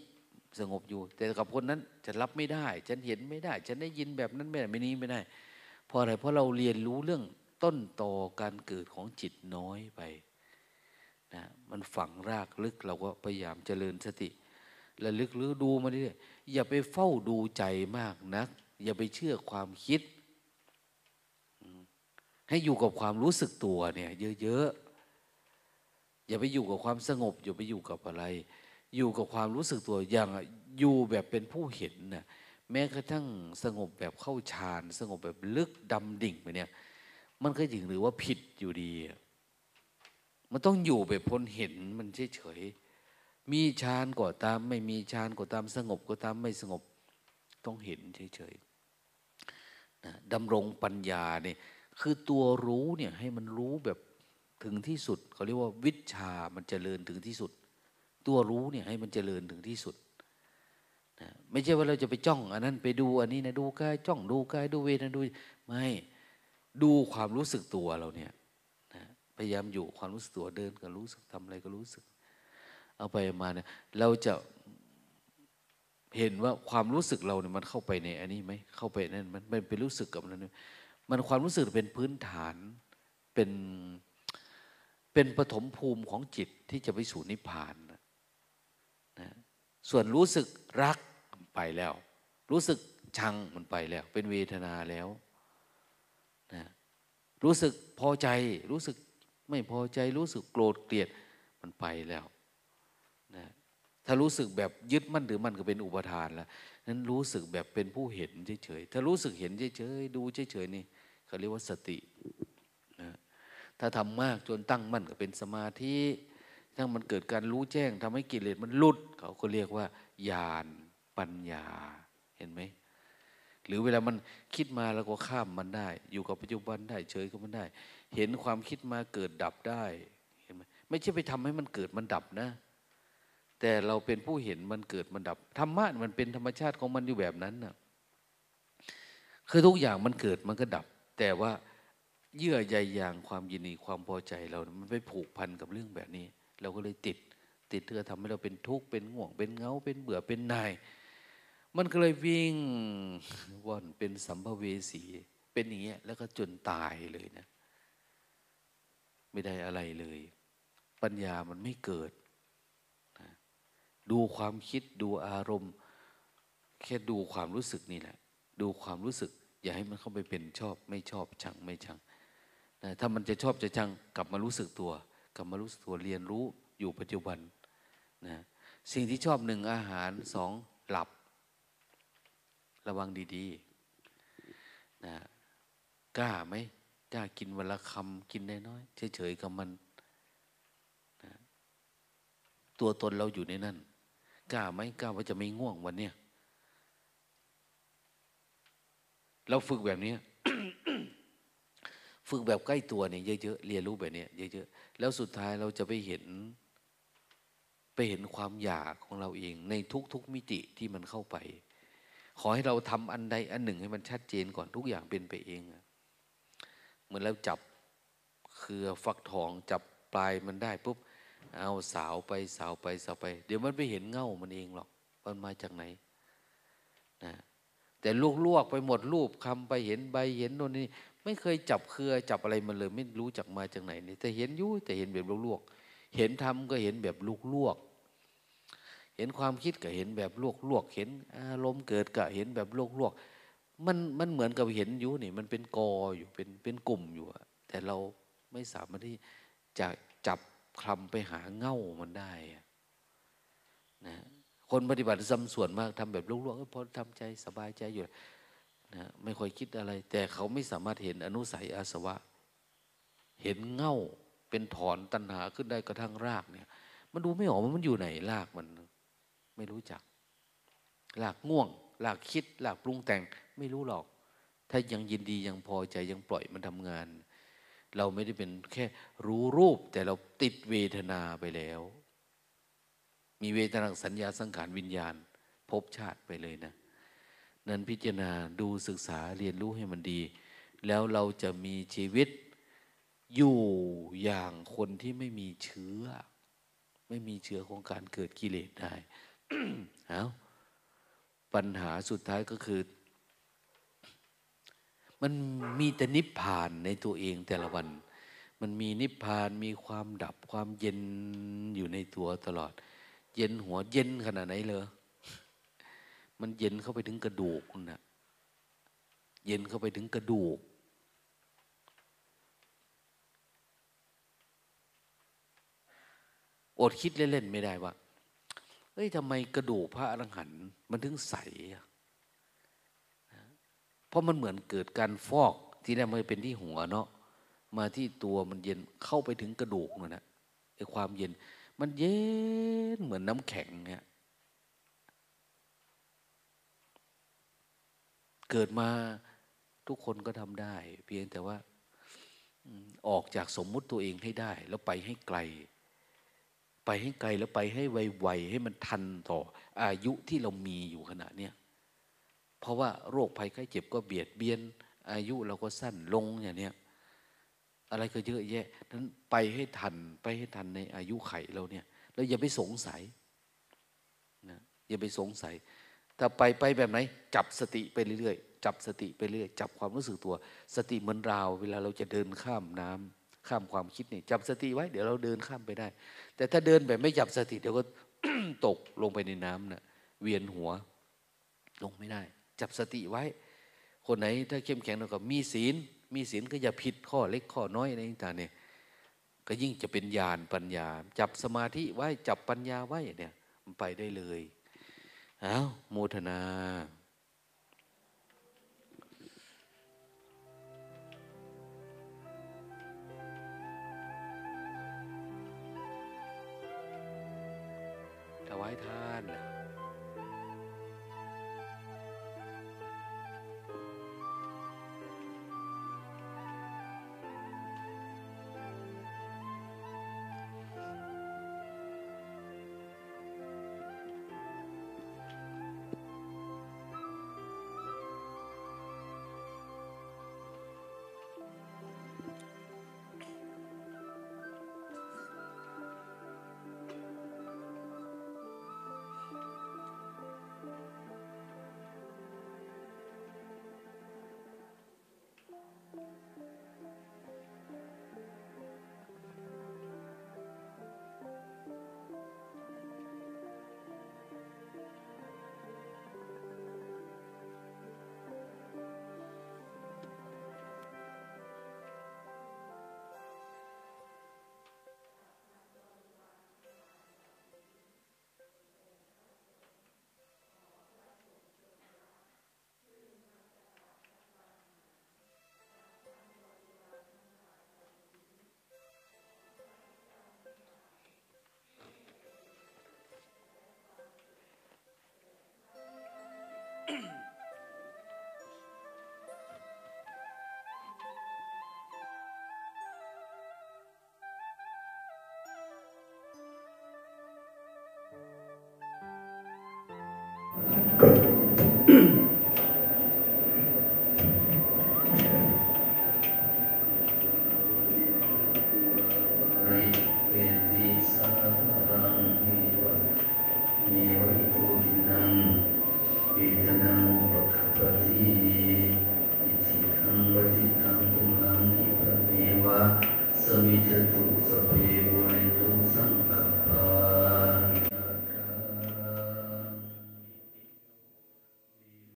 สงบอยู่ แต่กับคนนั้นจะรับไม่ได้ ฉันเห็นไม่ได้ ฉันได้ยินแบบนั้นไม่ได้ไม่นี้ไม่ได้ เพราะอะไรเพราะเราเรียนรู้เรื่องต้นตอการเกิดของจิตน้อยไปนะมันฝังรากลึกเราก็พยายามเจริญสติระลึกหรือดูมาเรื่อยอย่าไปเฝ้าดูใจมากนัก อย่าไปเชื่อความคิด ให้อยู่กับความรู้สึกตัวเนี่ย เยอะๆอย่าไปอยู่กับความสงบ อย่าไปอยู่กับอะไร อยู่กับความรู้สึกตัวอย่างอยู่แบบเป็นผู้เห็นนะ่ะแม้กระทั่งสงบแบบเข้าฌานสงบแบบลึกดำดิ่งไปเนี่ย มันก็จริงหรือว่าผิดอยู่ดี มันต้องอยู่แบบพ้นเห็นมันเฉยๆมีฌานก็ตาม ไม่มีฌานก็ตามสงบก็ตามไม่สงบต้องเห็นเฉยๆนะดำรงปัญญาเนี่ยคือตัวรู้เนี่ยให้มันรู้แบบถึงที่สุดเขาเรียกว่าวิชามันจเจริญถึงที่สุด ตัวรู้เนี่ยให้มันเจริญถึงที่สุดนะไม่ใช่ว่าเราจะไปจ้อง อันนั้นไปดูอันนี้นะดูกายจ้องดูกายดูเวทนะดูไม่ดูความรู้สึกตัวเราเนี่ยนะพยายามอยู่ความรู้สึกตัวเดินก็รู้สึกทำอะไรก็รู้สึก เอาไปมาเนี่ยเราจะเห็นว่าความรู้สึกเราเนี่ยมันเข้าไปในอันนี้ไหมเข้าไปนั่นมันเป็นรู้สึกกับนั้นมันความรู้สึกเป็นพื้นฐานเป็นเป็นปฐมภูมิของจิตที่จะไปสู่นิพพาน ส่วนรู้สึกรักไปแล้ว รู้สึกชังมันไปแล้ว เป็นเวทนาแล้วนะรู้สึกพอใจ รู้สึกไม่พอใจ รู้สึกโกรธเกลียดมันไปแล้วนะถ้ารู้สึกแบบยึดมั่นหรือมันก็เป็นอุปทานแล้วนั้นรู้สึกแบบเป็นผู้เห็นเฉยๆถ้ารู้สึกเห็นเฉยๆดูเฉยๆนี่เขาเรียกว่าสตินะถ้าทำมากจนตั้งมั่นก็เป็นสมาธิ ถ้ามันเกิดการรู้แจ้งทำให้กิเลสมันลุด เขาก็เรียกว่าญาณปัญญาเห็นไหมหรือเวลามันคิดมาแล้วก็ข้ามมันได้ อยู่กับปัจจุบันได้เฉยกับมันได้ เห็นความคิดมาเกิดดับได้เห็นไหมไม่ใช่ไปทำให้มันเกิดมันดับนะ แต่เราเป็นผู้เห็นมันเกิดมันดับธรรมะมันเป็นธรรมชาติของมันอยู่แบบนั้นนะคือทุกอย่างมันเกิดมันก็ดับ แต่ว่าเยื่อใยอย่างความยินดีความพอใจเรา มันไปผูกพันกับเรื่องแบบนี้ เราก็เลยติด ติดเพื่อทำให้เราเป็นทุกข์เป็นง่วงเป็นเงาเป็นเบื่อเป็นนาย มันก็เลยวิ่งว่อนเป็นสัมภเวสีเป็นอย่างเงี้ยแล้วก็จนตายเลยนะ ไม่ได้อะไรเลย ปัญญามันไม่เกิดนะดูความคิดดูอารมณ์ แค่ดูความรู้สึกนี่แหละ ดูความรู้สึก อย่าให้มันเข้าไปเป็นชอบ ไม่ชอบชังไม่ชังนะถ้ามันจะชอบจะชังกลับมารู้สึกตัว กลับมารู้ตัวเรียนรู้อยู่ปัจจุบันนะสิ่งที่ชอบหนึ่งอาหารสองหลับ ระวังดีๆนะกล้าไหมกล้ากินวันละคำกินได้น้อยเฉยๆกับมันนะตัวตนเราอยู่ในนั้นกล้าไหมกล้าว่าจะไม่ง่วงวันเนี้ยเราฝึกแบบนี้ ฝึกแบบใกล้ตัวเนี่ยเยอะๆเรียนรู้แบบนี้เยอะๆแล้วสุดท้ายเราจะไปเห็น ไปเห็นความอยากของเราเองในทุกๆมิติที่มันเข้าไป ขอให้เราทำอันใดอันหนึ่งให้มันชัดเจนก่อนทุกอย่างเป็นไปเองเหมือนเราจับเครือฟักทองจับปลายมันได้ปุ๊บเอาสาวไปสาวไปสาวไป เดี๋ยวมันไปเห็นเง่ามันเองหรอกมันมาจากไหนนะแต่ลวกๆไปหมดรูปคำไปเห็นใบเห็นโน่นนี่ ไม่เคยจับเครือจับอะไรมันเลย ไม่รู้จักมาจากไหนนี่แต่เห็นยู่แต่เห็นแบบลวกๆเห็นทำก็เห็นแบบลูกลวกเห็นความคิดก็เห็นแบบลวกลวกเห็นอารมณ์เกิดก็เห็นแบบลวกลวกมันมันเหมือนกับเห็นยู่นี่ มันเป็นกออยู่เป็นเป็นกลุ่มอยู่แต่เราไม่สามารถที่จะจับคลำไปหาเง่ามันได้นะคนปฏิบัติซ้ำส่วนมากทำแบบลวกๆพอทำใจสบายใจอยู่ นะไม่ค่อยคิดอะไร แต่เขาไม่สามารถเห็นอนุสัยอาสวะ เห็นเง่าเป็นถอนตัณหาขึ้นได้กระทั่งรากเนี่ย มันดูไม่ออกมันอยู่ไหนรากมันไม่รู้จักรากง่วงรากคิดรากปรุงแต่งไม่รู้หรอก ถ้ายังยินดียังพอใจยังปล่อยมันทำงาน เราไม่ได้เป็นแค่รู้รูป แต่เราติดเวทนาไปแล้ว มีเวทนาสัญญาสังขารวิญญาณ พบชาติไปเลยนะ นั้นพิจารณาดูศึกษาเรียนรู้ให้มันดี แล้วเราจะมีชีวิตอยู่อย่างคนที่ไม่มีเชื้อ ไม่มีเชื้อของการเกิดกิเลสได้เอาปัญหาสุดท้ายก็คือ มันมีแต่นิพพานในตัวเองแต่ละวัน มันมีนิพพานมีความดับความเย็นอยู่ในตัวตลอด เย็นหัวเย็นขนาดไหนเลย มันเย็นเข้าไปถึงกระดูกนะเย็นเข้าไปถึงกระดูก อดคิดเล่นๆไม่ได้ว่าเฮ้ยทำไมกระดูกพระอรหันต์มันถึงใส เพราะมันเหมือนเกิดการฟอกที่แรกมันเป็นที่หัวเนาะมาที่ตัวมันเย็นเข้าไปถึงกระดูกนั่นนะไอ้ความเย็น มันเย็นเหมือนน้ำแข็งเนี่ย เกิดมาทุกคนก็ทำได้ เพียงแต่ว่าออกจากสมมุติตัวเองให้ได้ แล้วไปให้ไกล ไปให้ไกลแล้วไปให้ไวๆให้มันทันต่อ อายุที่เรามีอยู่ขณะเนี้ยเพราะว่าโรคภัยไข้เจ็บก็เบียดเบียน อายุเราก็สั้นลงอย่างเนี้ยอะไรก็เยอะแยะนั้นไปให้ทันไปให้ทันในอายุไขเราเนี่ย แล้วอย่าไปสงสัยนะอย่าไปสงสัย ถ้าไปไปแบบไหน จับสติไปเรื่อยๆจับสติไปเรื่อยจับความรู้สึกตัว สติเหมือนราว เวลาเราจะเดินข้ามน้ำข้ามความคิดนี่จับสติไว้ เดี๋ยวเราเดินข้ามไปได้ แต่ถ้าเดินแบบไม่จับสติ เดี๋ยวก็ตกลงไปในน้ำนะ่ะเวียนหัว ลงไม่ได้ จับสติไว้ คนไหนถ้าเข้มแข็งเราก็มีศีล มีศีลก็อย่าผิดข้อเล็กข้อน้อยในต่างเนี่ยก็ยิ่งจะเป็นญาณปัญญา จับสมาธิไว้จับปัญญาไว้เนี่ยมันไปได้เลย อ้าวโมทนา ถวายทาน